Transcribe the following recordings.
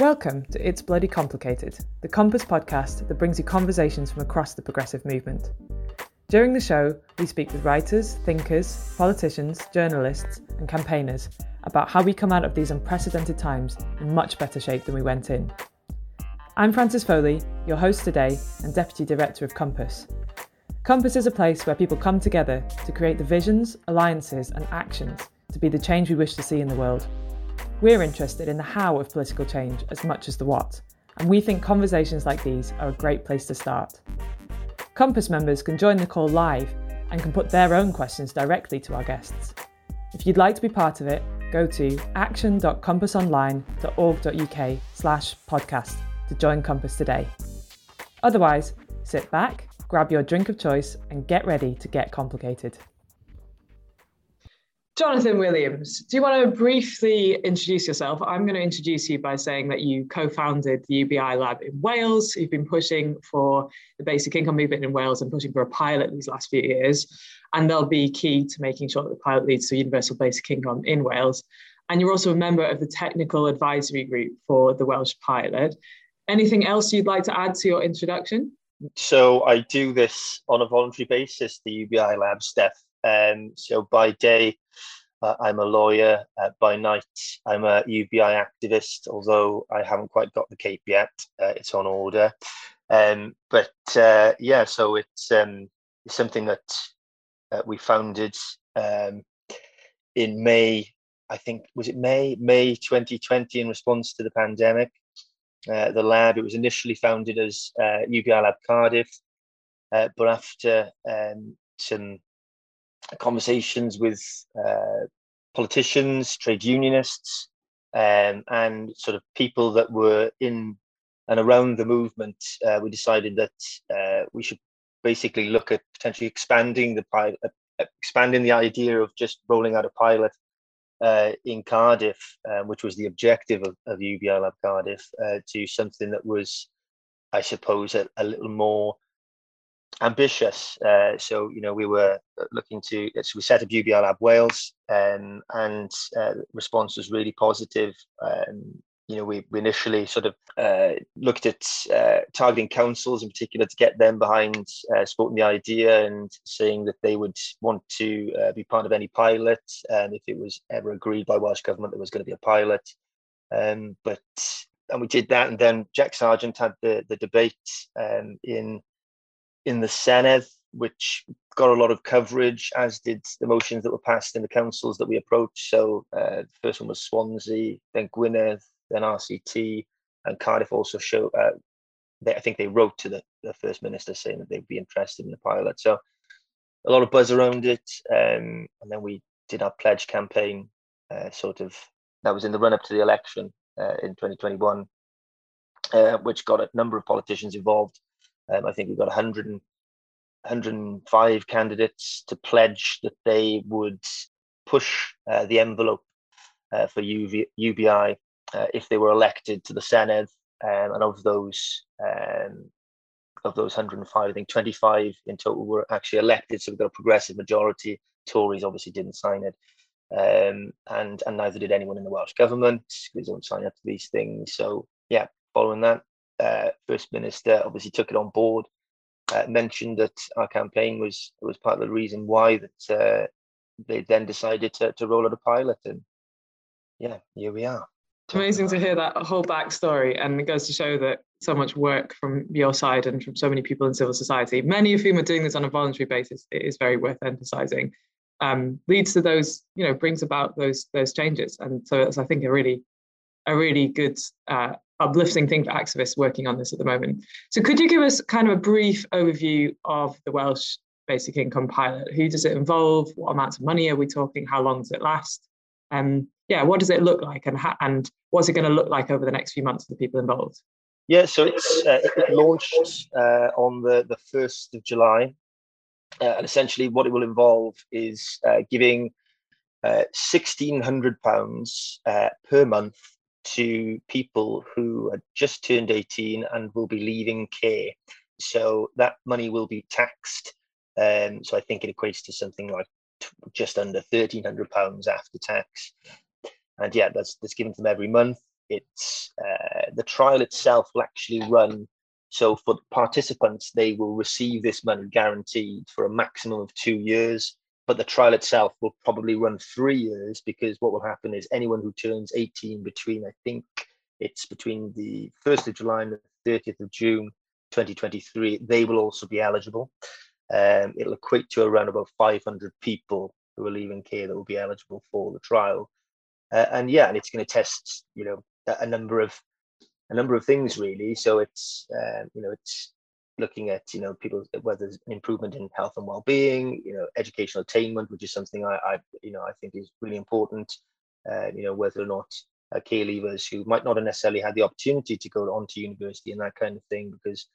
Welcome to It's Bloody Complicated, the Compass podcast that brings you conversations from across the progressive movement. During the show, we speak with writers, thinkers, politicians, journalists, and campaigners about how we come out of these unprecedented times in much better shape than we went in. I'm Frances Foley, your host today and Deputy Director of Compass. Compass is a place where people come together to create the visions, alliances, and actions to be the change we wish to see in the world. We're interested in the how of political change as much as the what, and we think conversations like these are a great place to start. Compass members can join the call live and can put their own questions directly to our guests. If you'd like to be part of it, go to action.compassonline.org.uk slash podcast to join Compass today. Otherwise, sit back, grab your drink of choice, and get ready to get complicated. Jonathan Williams, do you want to briefly introduce yourself? I'm going to introduce you by saying that you co founded the UBI Lab in Wales. You've been pushing for the basic income movement in Wales and pushing for a pilot these last few years. And they'll be key to making sure that the pilot leads to universal basic income in Wales. And you're also a member of the technical advisory group for the Welsh pilot. Anything else you'd like to add to your introduction? So I do this on a voluntary basis, the UBI Lab, Steph. Um, so by day, uh, I'm a lawyer. Uh, by night, I'm a UBI activist, although I haven't quite got the cape yet. Uh, it's on order. Um, but uh, yeah, so it's, um, something that uh, we founded um, in May, I think, was it May? May 2020 in response to the pandemic. Uh, the lab, it was initially founded as UBI Lab Cardiff, but after um, some conversations with uh, politicians, trade unionists, um, and sort of people that were in and around the movement, uh, we decided that uh, we should basically look at potentially expanding the pilot, uh, expanding the idea of just rolling out a pilot uh, in Cardiff, uh, which was the objective of, of UBI Lab Cardiff, to something that was, I suppose, a, a little more ambitious. Uh, so you know we were looking to so we set up UBI Lab Wales, um, and uh, response was really positive. Um, you know we, we initially sort of uh, looked at uh, targeting councils in particular to get them behind uh, supporting the idea and saying that they would want to uh, be part of any pilot, and if it was ever agreed by Welsh government there was going to be a pilot. Um, but and we did that, and then Jack Sargeant had the the debate um, in in the Senedd, which got a lot of coverage, as did the motions that were passed in the councils that we approached. So uh, the first one was Swansea, then Gwynedd, then RCT, and Cardiff also showed. Uh, they, I think they wrote to the, the first minister saying that they'd be interested in the pilot. So a lot of buzz around it, um, and then we did our pledge campaign. Uh, sort of that was in the run up to the election uh, in 2021, uh, which got a number of politicians involved. Um, I think we've got 100 and, 105 candidates to pledge that they would push uh, the envelope uh, for UV, UBI uh, if they were elected to the Senedd. Um, and of those, um, of those 105, I think 25 in total were actually elected. So we've got a progressive majority. Tories obviously didn't sign it. Um, and and neither did anyone in the Welsh government because they don't sign up to these things. So yeah, following that, uh, First Minister obviously took it on board, uh, mentioned that our campaign was was part of the reason why that uh, they then decided to, to roll out a pilot. And yeah, here we are. It's amazing to hear that whole backstory, and it goes to show that so much work from your side and from so many people in civil society, many of whom are doing this on a voluntary basis, it is very worth emphasizing. Um, leads to those, you know, brings about those those changes, and so it's I think a really a really good uh, uplifting thing for activists working on this at the moment. So could you give us kind of a brief overview of the Welsh Basic Income Pilot? Who does it involve? What amounts of money are we talking? How long does it last? Um, yeah, what does it look like, and and what's it going to look like over the next few months for the people involved? Yeah, so it's uh, it launched uh, on the the first of July, uh, and essentially what it will involve is uh, giving uh, sixteen hundred pounds uh, per month to people who had just turned 18 and will be leaving care. So that money will be taxed. Um, so I think it equates to something like t- just under £1,300 after tax. And yeah, that's, that's given to them every month. it's uh, the trial itself will actually run. So for the participants, they will receive this money guaranteed for a maximum of two years. But the trial itself will probably run three years because what will happen is anyone who turns 18 between, I think it's between the 1st of July and the 30th of June 2023, they will also be eligible. Um, it'll equate to around about 500 people who are leaving care that will be eligible for the trial. Uh, and yeah, and it's going to test, you know, a number of a number of things really. So it's uh, you know it's looking at you know people whether there's an improvement in health and well-being, you know, educational attainment, which is something I, I you know I think is really important. Uh, you know whether or not uh, care leavers who might not have necessarily had the opportunity to go on to university and that kind of thing because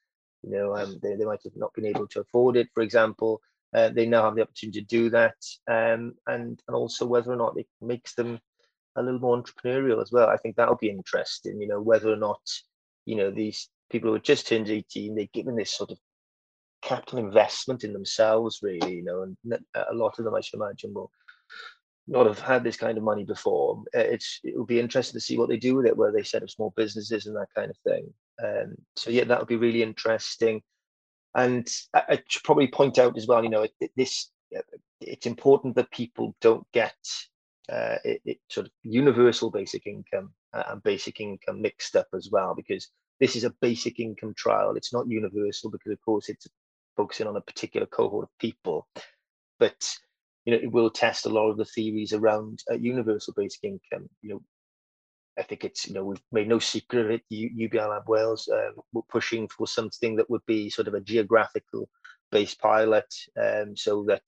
you know um, they, they might have not been able to afford it, for example. Uh, they now have the opportunity to do that, um, and and also whether or not it makes them a little more entrepreneurial as well. I think that'll be interesting, you know, whether or not, you know, these people who just turned 18, they're given this sort of capital investment in themselves, really, you know, and a lot of them, I should imagine, will not have had this kind of money before. Uh, it's it will be interesting to see what they do with it, where they set up small businesses and that kind of thing. Um, so yeah, that would be really interesting. And I, I, should probably point out as well, you know, it, it, this it's important that people don't get uh, it, it, sort of universal basic income uh, and basic income mixed up as well because this is a basic income trial. It's not universal because, of course, it's focusing on a particular cohort of people, but you know it will test a lot of the theories around uh, universal basic income. You know, I think it's you know we've made no secret of it. UBI Lab Wales um, we're pushing for something that would be sort of a geographical based pilot, um, so that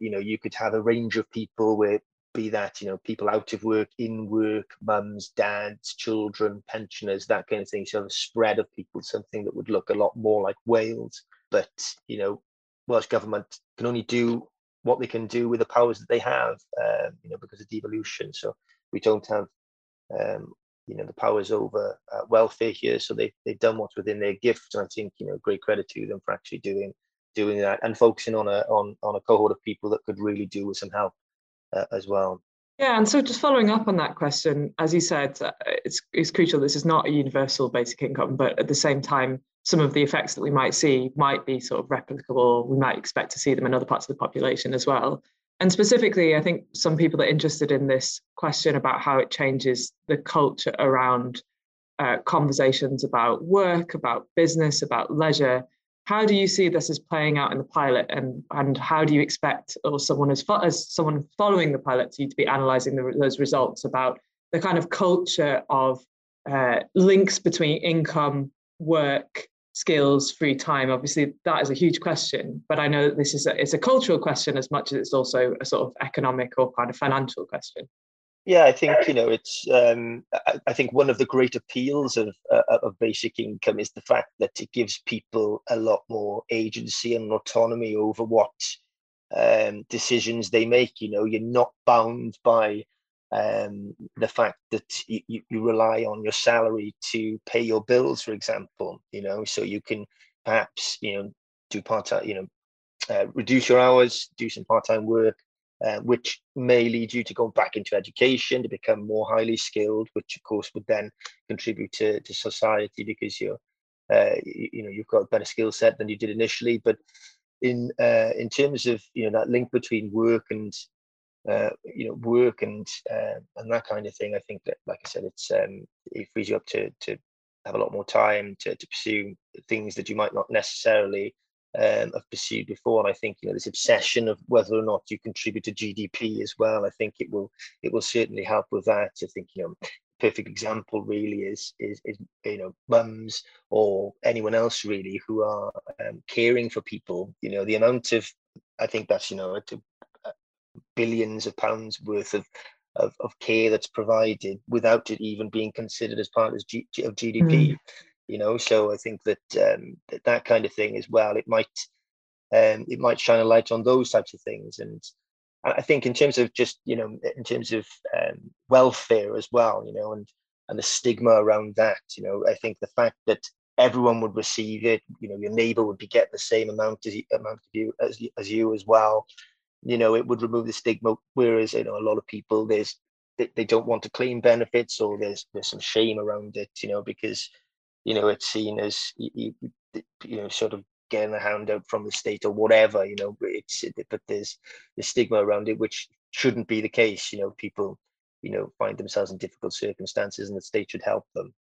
you know you could have a range of people where be that you know people out of work in work mums dads children pensioners that kind of thing. So a spread of people something that would look a lot more like wales. But you know welsh government can only do what they can do with the powers that they have um, you know because of devolution. So we don't have um, you know the powers over uh, welfare here. So they, they've done what's within their gift. And i think you know great credit to them for actually doing doing that and focusing on a on on a cohort of people that could really do with some help uh, as well. Yeah, and so just following up on that question, as you said, uh, it's, it's crucial. This is not a universal basic income, but at the same time, some of the effects that we might see might be sort of replicable. We might expect to see them in other parts of the population as well. And specifically, I think some people are interested in this question about how it changes the culture around uh, conversations about work, about business, about leisure, how do you see this as playing out in the pilot? And and how do you expect or someone as, fo- as someone following the pilot to, to be analyzing the, those results about the kind of culture of uh, links between income work skills free time? Obviously that is a huge question but i know that this is a, it's a cultural question as much as it's also a sort of economic or kind of financial question yeah, I think you know it's. Um, I, I, think one of the great appeals of uh, of basic income is the fact that it gives people a lot more agency and autonomy over what um, decisions they make. You know, you're not bound by um, the fact that you, you rely on your salary to pay your bills, for example. You know, so you can perhaps you know do part time. You know, uh, reduce your hours, do some part time work uh, which may lead you to go back into education to become more highly skilled, which of course would then contribute to, to society because you're, uh, you, you, know, you've got a better skill set than you did initially. But in uh, in terms of you know that link between work and uh, you know work and uh, and that kind of thing, I think that, like I said, it's um, it frees you up to to have a lot more time to, to pursue things that you might not necessarily um, have pursued before. And I think you know this obsession of whether or not you contribute to GDP as well. I think it will it will certainly help with that. I think you know perfect example really is is, is you know mums or anyone else really who are um, caring for people. You know the amount of I think that's you know uh, billions of pounds worth of of, of care that's provided without it even being considered as part of, G, of GDP. Mm you know so i think that um, that, that kind of thing as well it might um, it might shine a light on those types of things. And i think in terms of just you know in terms of um, welfare as well you know and and the stigma around that you know i think the fact that everyone would receive it you know your neighbor would be getting the same amount as amount of you as, as you as well. You know it would remove the stigma whereas you know a lot of people there's they, they don't want to claim benefits or there's there's some shame around it, you know, because you know it's seen as you, you know sort of getting a handout from the state or whatever, you know. It's but there's the stigma around it, which shouldn't be the case. You know, people you know find themselves in difficult circumstances, and the state should help them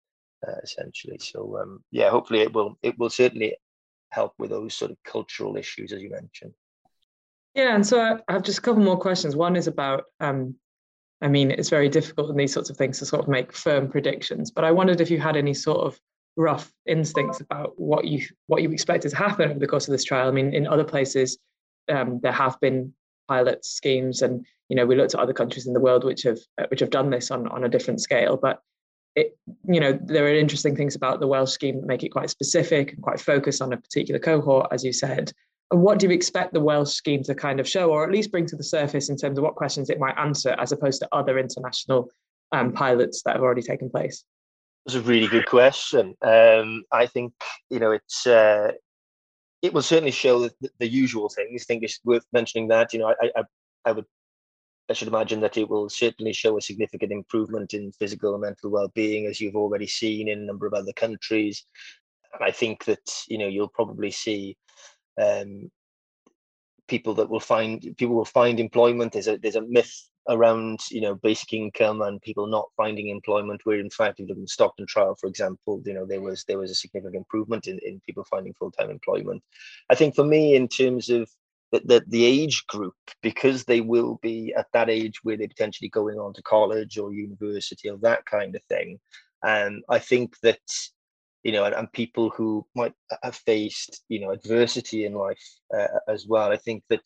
uh, essentially. So um, yeah, hopefully it will it will certainly help with those sort of cultural issues as you mentioned. Yeah, and so I have just a couple more questions. One is about um, I mean, it's very difficult in these sorts of things to sort of make firm predictions, but I wondered if you had any sort of rough instincts about what you what you expected to happen over the course of this trial. I mean, in other places, um, there have been pilot schemes, and you know, we looked at other countries in the world which have which have done this on on a different scale. But it, you know, there are interesting things about the Welsh scheme that make it quite specific and quite focused on a particular cohort, as you said. And what do you expect the Welsh scheme to kind of show, or at least bring to the surface in terms of what questions it might answer, as opposed to other international um, pilots that have already taken place? It's a really good question. Um, I think you know it's uh, it will certainly show the, the, usual things. I think it's worth mentioning that you know I, I I would I should imagine that it will certainly show a significant improvement in physical and mental well-being, as you've already seen in a number of other countries. And I think that you know you'll probably see um, people that will find people will find employment. There's a there's a myth around you know basic income and people not finding employment. Where in fact, if you look at Stockton trial, for example, you know there was there was a significant improvement in, in people finding full time employment. I think for me, in terms of the, the, the age group, because they will be at that age where they're potentially going on to college or university or that kind of thing. And um, I think that you know, and, and, people who might have faced, you know, adversity in life uh, as well. I think that,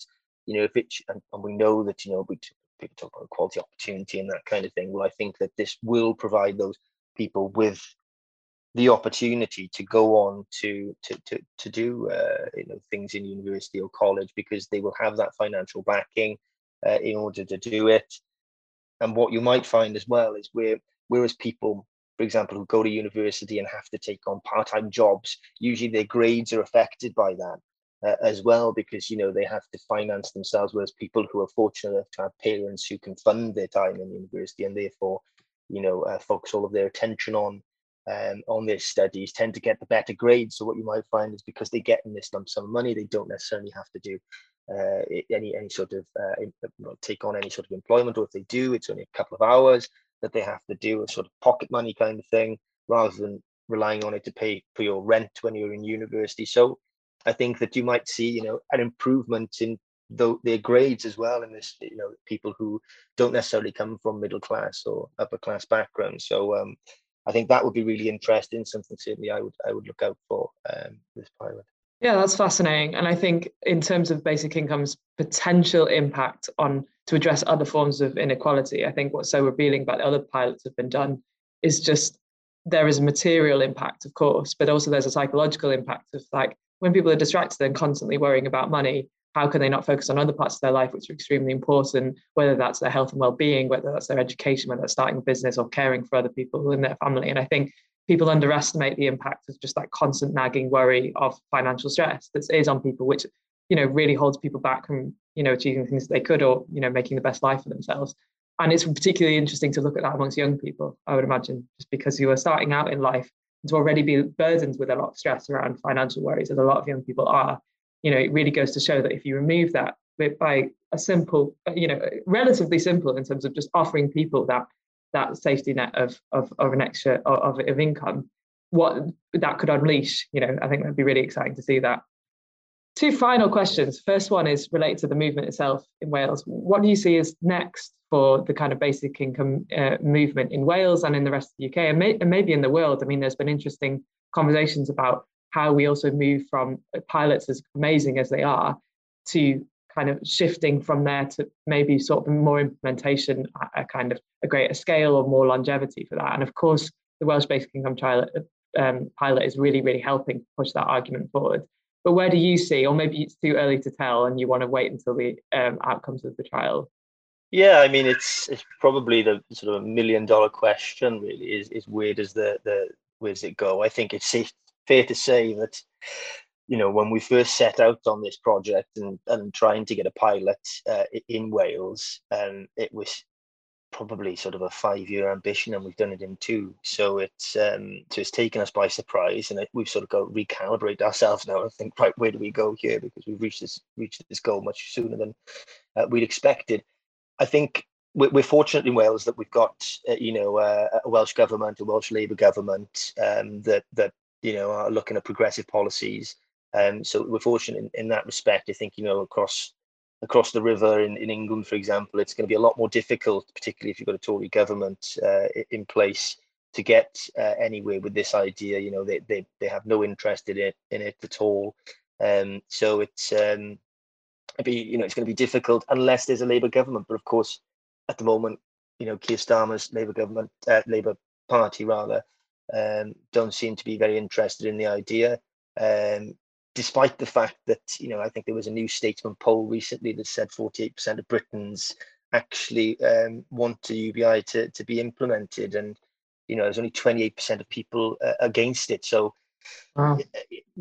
you know, if it, and we know that, you know, we people talk about quality opportunity and that kind of thing. Well, I think that this will provide those people with the opportunity to go on to to to, to do uh, you know things in university or college because they will have that financial backing uh, in order to do it. And what you might find as well is where whereas people for example, who go to university and have to take on part-time jobs, usually their grades are affected by that uh, as well because you know they have to finance themselves. Whereas people who are fortunate enough to have parents who can fund their time in university and therefore, you know, uh, focus all of their attention on um, on their studies tend to get the better grades. So what you might find is because they get in this lump sum of money, they don't necessarily have to do uh, any any sort of uh, take on any sort of employment, or if they do, it's only a couple of hours that they have to do a sort of pocket money kind of thing rather than relying on it to pay for your rent when you're in university. So I think that you might see, you know, an improvement in the, their grades as well in this, you know, people who don't necessarily come from middle class or upper class backgrounds. So um, I think that would be really interesting, something certainly I would I would look out for um, this pilot. Yeah, that's fascinating. And I think in terms of basic income's potential impact on to address other forms of inequality, I think what's so revealing about the other pilots have been done is just there is a material impact, of course, but also there's a psychological impact of like when people are distracted and constantly worrying about money, how can they not focus on other parts of their life which are extremely important, whether that's their health and well-being, whether that's their education, whether that's starting a business or caring for other people in their family. And I think people underestimate the impact of just that constant nagging worry of financial stress that is on people, which you know really holds people back from you know achieving things that they could or you know making the best life for themselves. And it's particularly interesting to look at that amongst young people, I would imagine, just because you are starting out in life to already be burdened with a lot of stress around financial worries, as a lot of young people are. You know, it really goes to show that if you remove that by a simple, uh, you know, relatively simple in terms of just offering people that that safety net of of, of an extra of, of income, what that could unleash. You know, I think that'd be really exciting to see that. Two final questions. First one is related to the movement itself in Wales. What do you see as next for the kind of basic income uh, movement in Wales and in the rest of the UK and, may, and maybe in the world? I mean, there's been interesting conversations about how we also move from pilots as amazing as they are to kind of shifting from there to maybe sort of more implementation at a kind of a greater scale or more longevity for that. And of course, the Welsh Basic Income pilot, um, pilot is really, really helping push that argument forward. But where do you see, or maybe it's too early to tell, and you want to wait until the um, outcomes of the trial? Yeah, I mean, it's it's probably the sort of a million dollar question. Really, is is where does the the where does it go? I think it's safe, fair to say that you know, when we first set out on this project and, and trying to get a pilot uh, in Wales, um, it was probably sort of a five-year ambition, and we've done it in two. So it's um, so it's taken us by surprise, and we've sort of got to recalibrate ourselves now and think, right, where do we go here? Because we've reached this reached this goal much sooner than uh, we'd expected. I think we're, we're, fortunate in Wales that we've got, uh, you know, uh, a Welsh government, a Welsh Labour government um, that that you know are looking at progressive policies. Um, so we're fortunate in, in that respect. I think you know across across the river in, in England, for example, it's going to be a lot more difficult, particularly if you've got a Tory government uh, in place, to get uh, anywhere with this idea. You know, they, they, they have no interest in it in it at all. Um, so it's um, be you know it's going to be difficult unless there's a Labour government. But of course, at the moment, you know, Keir Starmer's Labour government, uh, Labour Party rather, um, don't seem to be very interested in the idea. Um, despite the fact that you know I think there was a new Statesman poll recently that said 48% of Britons actually um, want the UBI to to be implemented, and you know there's only 28% of people uh, against it. So wow.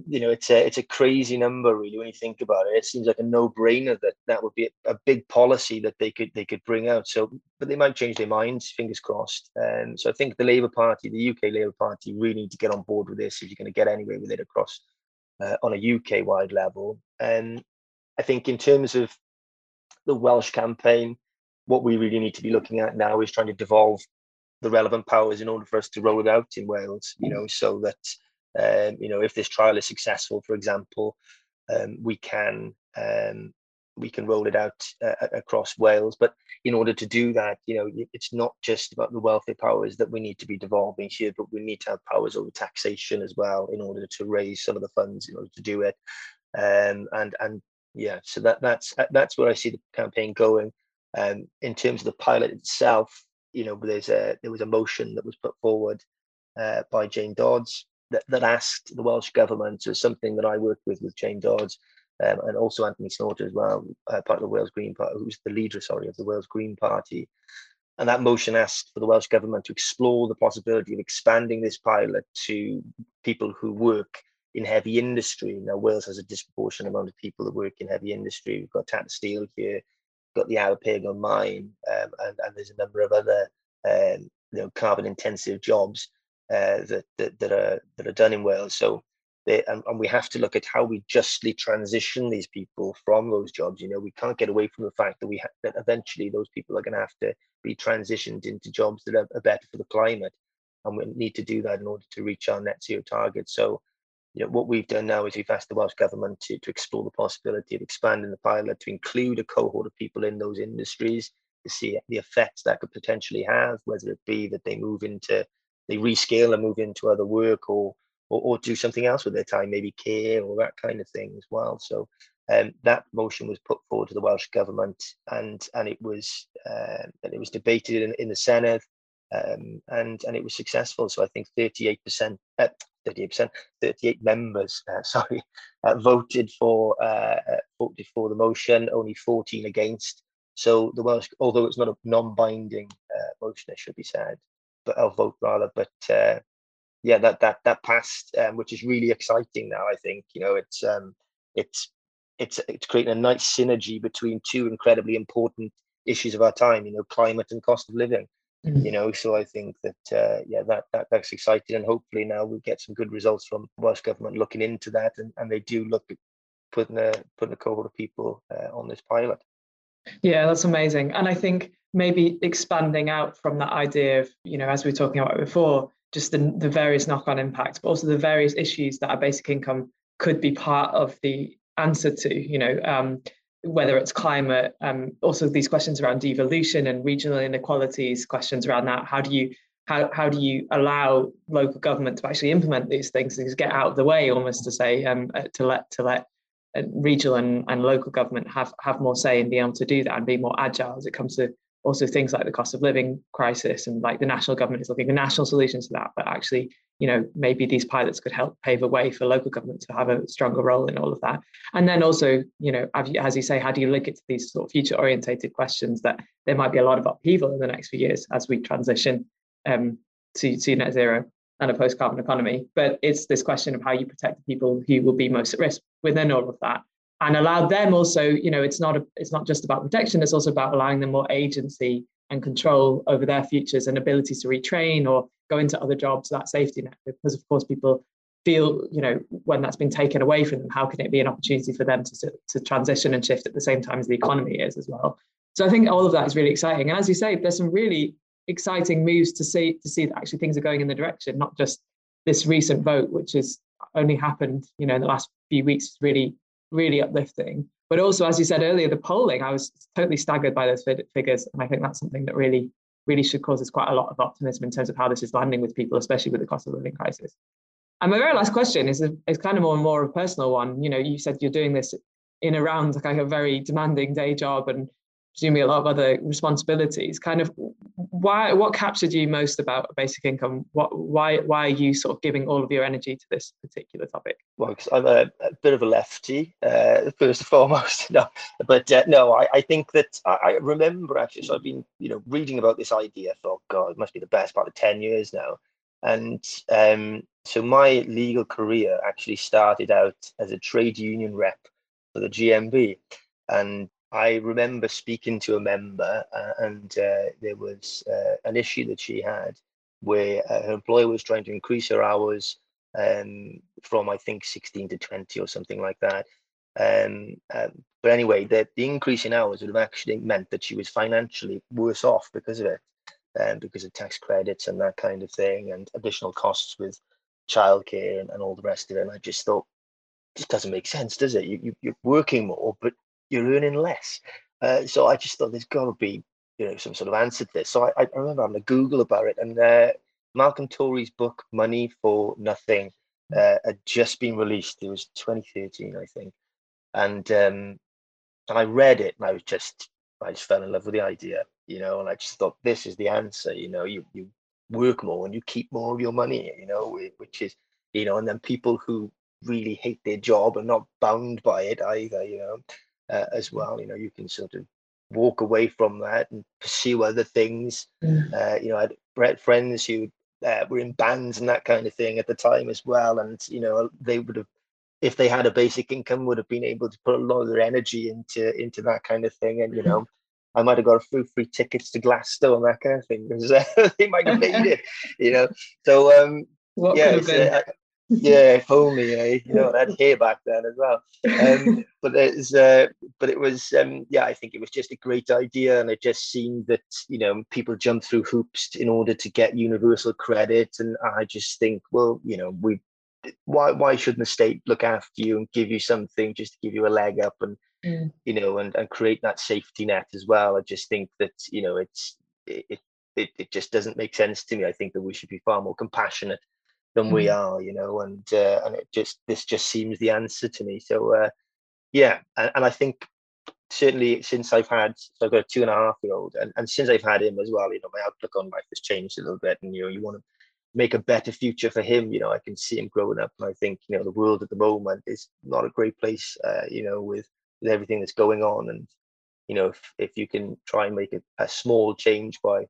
you know it's a it's a crazy number really when you think about it. It seems like a no-brainer that that would be a, a big policy that they could they could bring out. So but they might change their minds. Fingers crossed. Um, so I think the Labour Party, the UK Labour Party, really need to get on board with this if you're going to get anywhere with it across uh, on a UK wide level. And I think in terms of the Welsh campaign, what we really need to be looking at now is trying to devolve the relevant powers in order for us to roll it out in Wales, you know, so that, um, you know, if this trial is successful, for example, um, we can um, we can roll it out uh, across Wales. But in order to do that, you know, it's not just about the welfare powers that we need to be devolving here, but we need to have powers over taxation as well in order to raise some of the funds in order to do it. Um, and and yeah, so that that's that's where I see the campaign going. Um, in terms of the pilot itself, you know, there's a there was a motion that was put forward uh, by Jane Dodds that, that asked the Welsh government, so something that I worked with with Jane Dodds, um, and also Anthony Slaughter as well, uh, part of the Wales Green Party, who's the leader, sorry, of the Wales Green Party. And that motion asked for the Welsh Government to explore the possibility of expanding this pilot to people who work in heavy industry. Now, Wales has a disproportionate amount of people that work in heavy industry. We've got Tata Steel here, got the Aberpergwm mine, um, and, and, there's a number of other um, you know, carbon intensive jobs uh, that, that, that, are, that are done in Wales. So they, and, and, we have to look at how we justly transition these people from those jobs. You know, we can't get away from the fact that we ha- that eventually those people are going to have to be transitioned into jobs that are, are, better for the climate, and we need to do that in order to reach our net zero target. So, you know, what we've done now is we've asked the Welsh government to, to explore the possibility of expanding the pilot to include a cohort of people in those industries to see the effects that could potentially have, whether it be that they move into they rescale and move into other work or or, or do something else with their time, maybe care or that kind of thing as well. So um, that motion was put forward to the Welsh government, and and it was uh, and it was debated in, in the Senedd, um, and and it was successful. So I think 38 percent, uh, 38 percent, 38 members, uh, sorry, uh, voted for uh, uh, voted for the motion. Only 14 against. So the Welsh, although it's not a non-binding motion, it should be said, but I'll vote rather, but yeah, that that that passed, um, which is really exciting now. I think you know it's um, it's it's it's creating a nice synergy between two incredibly important issues of our time. You know, climate and cost of living. Mm-hmm. You know, so I think that uh, yeah, that, that that's exciting, and hopefully now we get some good results from Welsh government looking into that, and, and they do look at putting a putting a cohort of people uh, on this pilot. Yeah, that's amazing, and I think maybe expanding out from that idea of you know as we were talking about before just the, the various knock-on impacts, but also the various issues that our basic income could be part of the answer to, you know, um, whether it's climate, um, also these questions around devolution and regional inequalities, questions around that. How do you how, how do you allow local government to actually implement these things and get out of the way almost to say um, uh, to let to let uh, regional and, and local government have have more say and be able to do that and be more agile as it comes to also things like the cost of living crisis and like the national government is looking for national solutions to that but actually you know maybe these pilots could help pave a way for local government to have a stronger role in all of that. And then also you know as you say how do you link it to these sort of future orientated questions that there might be a lot of upheaval in the next few years as we transition um, to, to net zero and a post carbon economy? But it's this question of how you protect the people who will be most at risk within all of that and allow them also you know it's not a, it's not just about protection it's also about allowing them more agency and control over their futures and abilities to retrain or go into other jobs, that safety net, because of course people feel, you know, when that's been taken away from them, how can it be an opportunity for them to, to transition and shift at the same time as the economy is as well? So I think all of that is really exciting. And as you say, there's some really exciting moves to see to see that actually things are going in the direction, not just this recent vote, which has only happened, you know, in the last few weeks, really, really uplifting. But also, as you said earlier, the polling, I was totally staggered by those figures. And I think that's something that really, really should cause us quite a lot of optimism in terms of how this is landing with people, especially with the cost of living crisis. And my very last question is, is kind of more and more a personal one. You know, you said you're doing this in around like a very demanding day job and presumably a lot of other responsibilities. Kind of why what captured you most about basic income? What why why are you sort of giving all of your energy to this particular topic? Well, because I'm a, a, bit of a lefty, uh, first and foremost. no, but uh, no, I, I think that I, I, remember actually. So I've been you know reading about this idea for oh God, it must be the best part of ten years now. And um, so my legal career actually started out as a trade union rep for the GMB, and I remember speaking to a member, uh, and uh, there was uh, an issue that she had where uh, her employer was trying to increase her hours um, from, I think, 16 to 20 or something like that. Um, um, but anyway, the, the increase in hours would have actually meant that she was financially worse off because of it, um, because of tax credits and that kind of thing, and additional costs with childcare and, and all the rest of it. And I just thought, this doesn't make sense, does it? You, you, you're working more, but you're earning less. Uh, so I just thought there's got to be, you know, some sort of answer to this. So I, remember I remember having a Google about it, and uh, Malcolm Torry's book "Money for Nothing" uh, had just been released. It was 2013, I think, and um, and I read it, and I was just, I just fell in love with the idea, you know, and I just thought this is the answer. You know, you you work more and you keep more of your money, you know, which is, you know, and then people who really hate their job are not bound by it either, you know uh, as well. You know, you can sort of walk away from that and pursue other things. Mm. Uh, you know, I had friends who uh, were in bands and that kind of thing at the time as well, and you know, they would have, if they had a basic income, would have been able to put a lot of their energy into into that kind of thing, and you mm-hmm. know. I might have got a few free tickets to Glasgow and that kind of thing because uh, they might have made it, you know. So um, what yeah, uh, yeah, if only, eh? you know, I had hair back then as well. Um, but it's, uh, but it was, um, yeah, I think it was just a great idea, and it just seemed that you know people jump through hoops in order to get universal credit, and I just think, well, you know, we, why, why shouldn't the state look after you and give you something just to give you a leg up, and mm. you know, and and create that safety net as well? I just think that you know, it's it, it it just doesn't make sense to me. I think that we should be far more compassionate than we mm. are, you know, and uh, and it just this just seems the answer to me. So uh, yeah, and, and I think certainly since I've had so I've got a two and a half year old, and, and since I've had him as well, you know, my outlook on life has changed a little bit, and you know, you want to make a better future for him. You know, I can see him growing up, and I think you know the world at the moment is not a great place. Uh, you know, with with everything that's going on, and you know, if if you can try and make a, a small change by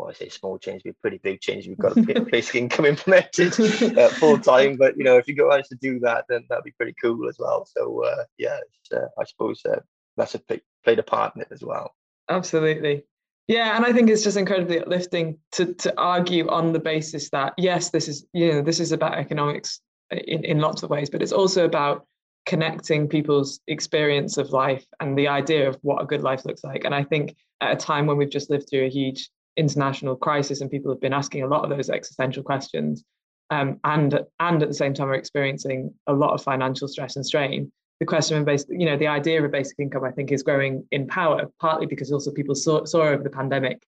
well, I say small change, be a pretty big change. We've got a basic income implemented uh, full time, but you know, if you go on to do that, then that'd be pretty cool as well. So uh, yeah, uh, I suppose uh, that's a play, played a part in it as well. Absolutely. Yeah, and I think it's just incredibly uplifting to to argue on the basis that yes, this is you know this is about economics in, in lots of ways, but it's also about connecting people's experience of life and the idea of what a good life looks like. And I think at a time when we've just lived through a huge international crisis and people have been asking a lot of those existential questions um, and and at the same time are experiencing a lot of financial stress and strain. The question of basic you know the idea of basic income i think is growing in power partly because also people saw, saw over the pandemic.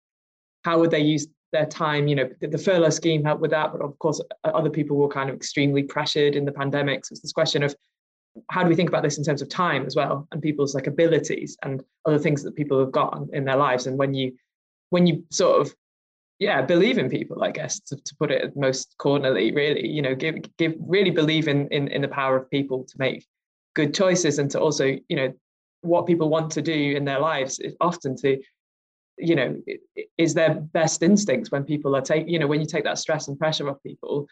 How would they use their time you know the furlough scheme helped with that but of course other people were kind of extremely pressured in the pandemic. So it's this question of how do we think about this in terms of time as well and people's like abilities and other things that people have got in their lives and when you when you sort of yeah believe in people i guess to, to put it most cornerly really you know give give really believe in, in in the power of people to make good choices and to also you know what people want to do in their lives is often to you know is their best instincts when people are take you know when you take that stress and pressure off people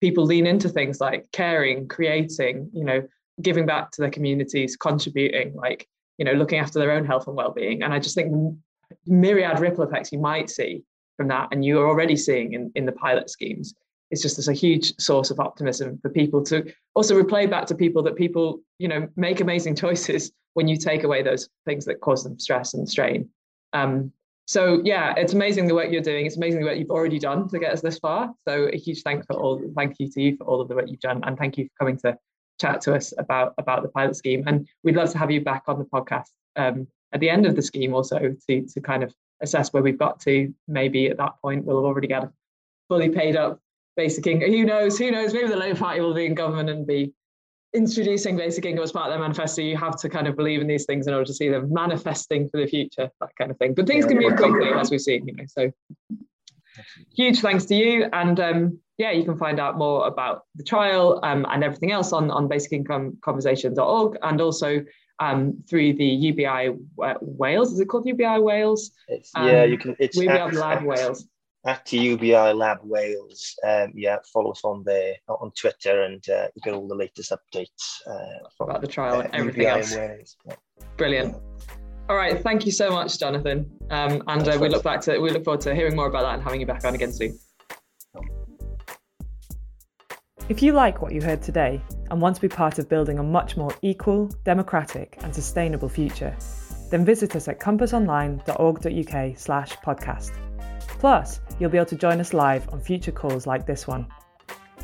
people lean into things like caring creating you know giving back to their communities contributing like you know looking after their own health and well-being. And i just think myriad ripple effects you might see from that, and you are already seeing in, in the pilot schemes. It's just as a huge source of optimism for people to also replay back to people that people, you know, make amazing choices when you take away those things that cause them stress and strain. Um, so yeah, it's amazing the work you're doing. It's amazing the work you've already done to get us this far. So a huge thank for all, thank you to you for all of the work you've done, and thank you for coming to chat to us about about the pilot scheme. And we'd love to have you back on the podcast um, at the end of the scheme also to to kind of assess where we've got to. Maybe at that point we'll have already got a fully paid up basic income. Who knows? Who knows? Maybe the Labour Party will be in government and be introducing basic income as part of their manifesto, you have to kind of believe in these things in order to see them manifesting for the future, that kind of thing. But things can move quickly, as we've seen, you know. So huge thanks to you. And um, yeah, you can find out more about the trial um, and everything else on, on basicincome.conversation.org and also um, through the UBI Wales. Is it called UBI Wales? It's, yeah, you can. It's UBI Lab Wales at UBI Lab Wales. Um, yeah, follow us on there on Twitter, and uh, you get all the latest updates uh, from, about the trial and uh, everything UBI else. Wales. Brilliant. All right, thank you so much, Jonathan. Um, and uh, we look back to we look forward to hearing more about that and having you back on again soon. If you like what you heard today and want to be part of building a much more equal, democratic, and sustainable future, then visit us at compassonline.org.uk/slash podcast. Plus, you'll be able to join us live on future calls like this one.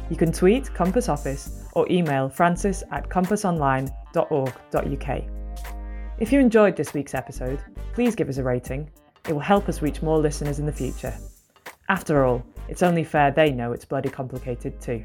You can tweet Compass Office or email frances at compassonline.org.uk. If you enjoyed this week's episode, please give us a rating. It will help us reach more listeners in the future. After all, it's only fair they know it's bloody complicated too.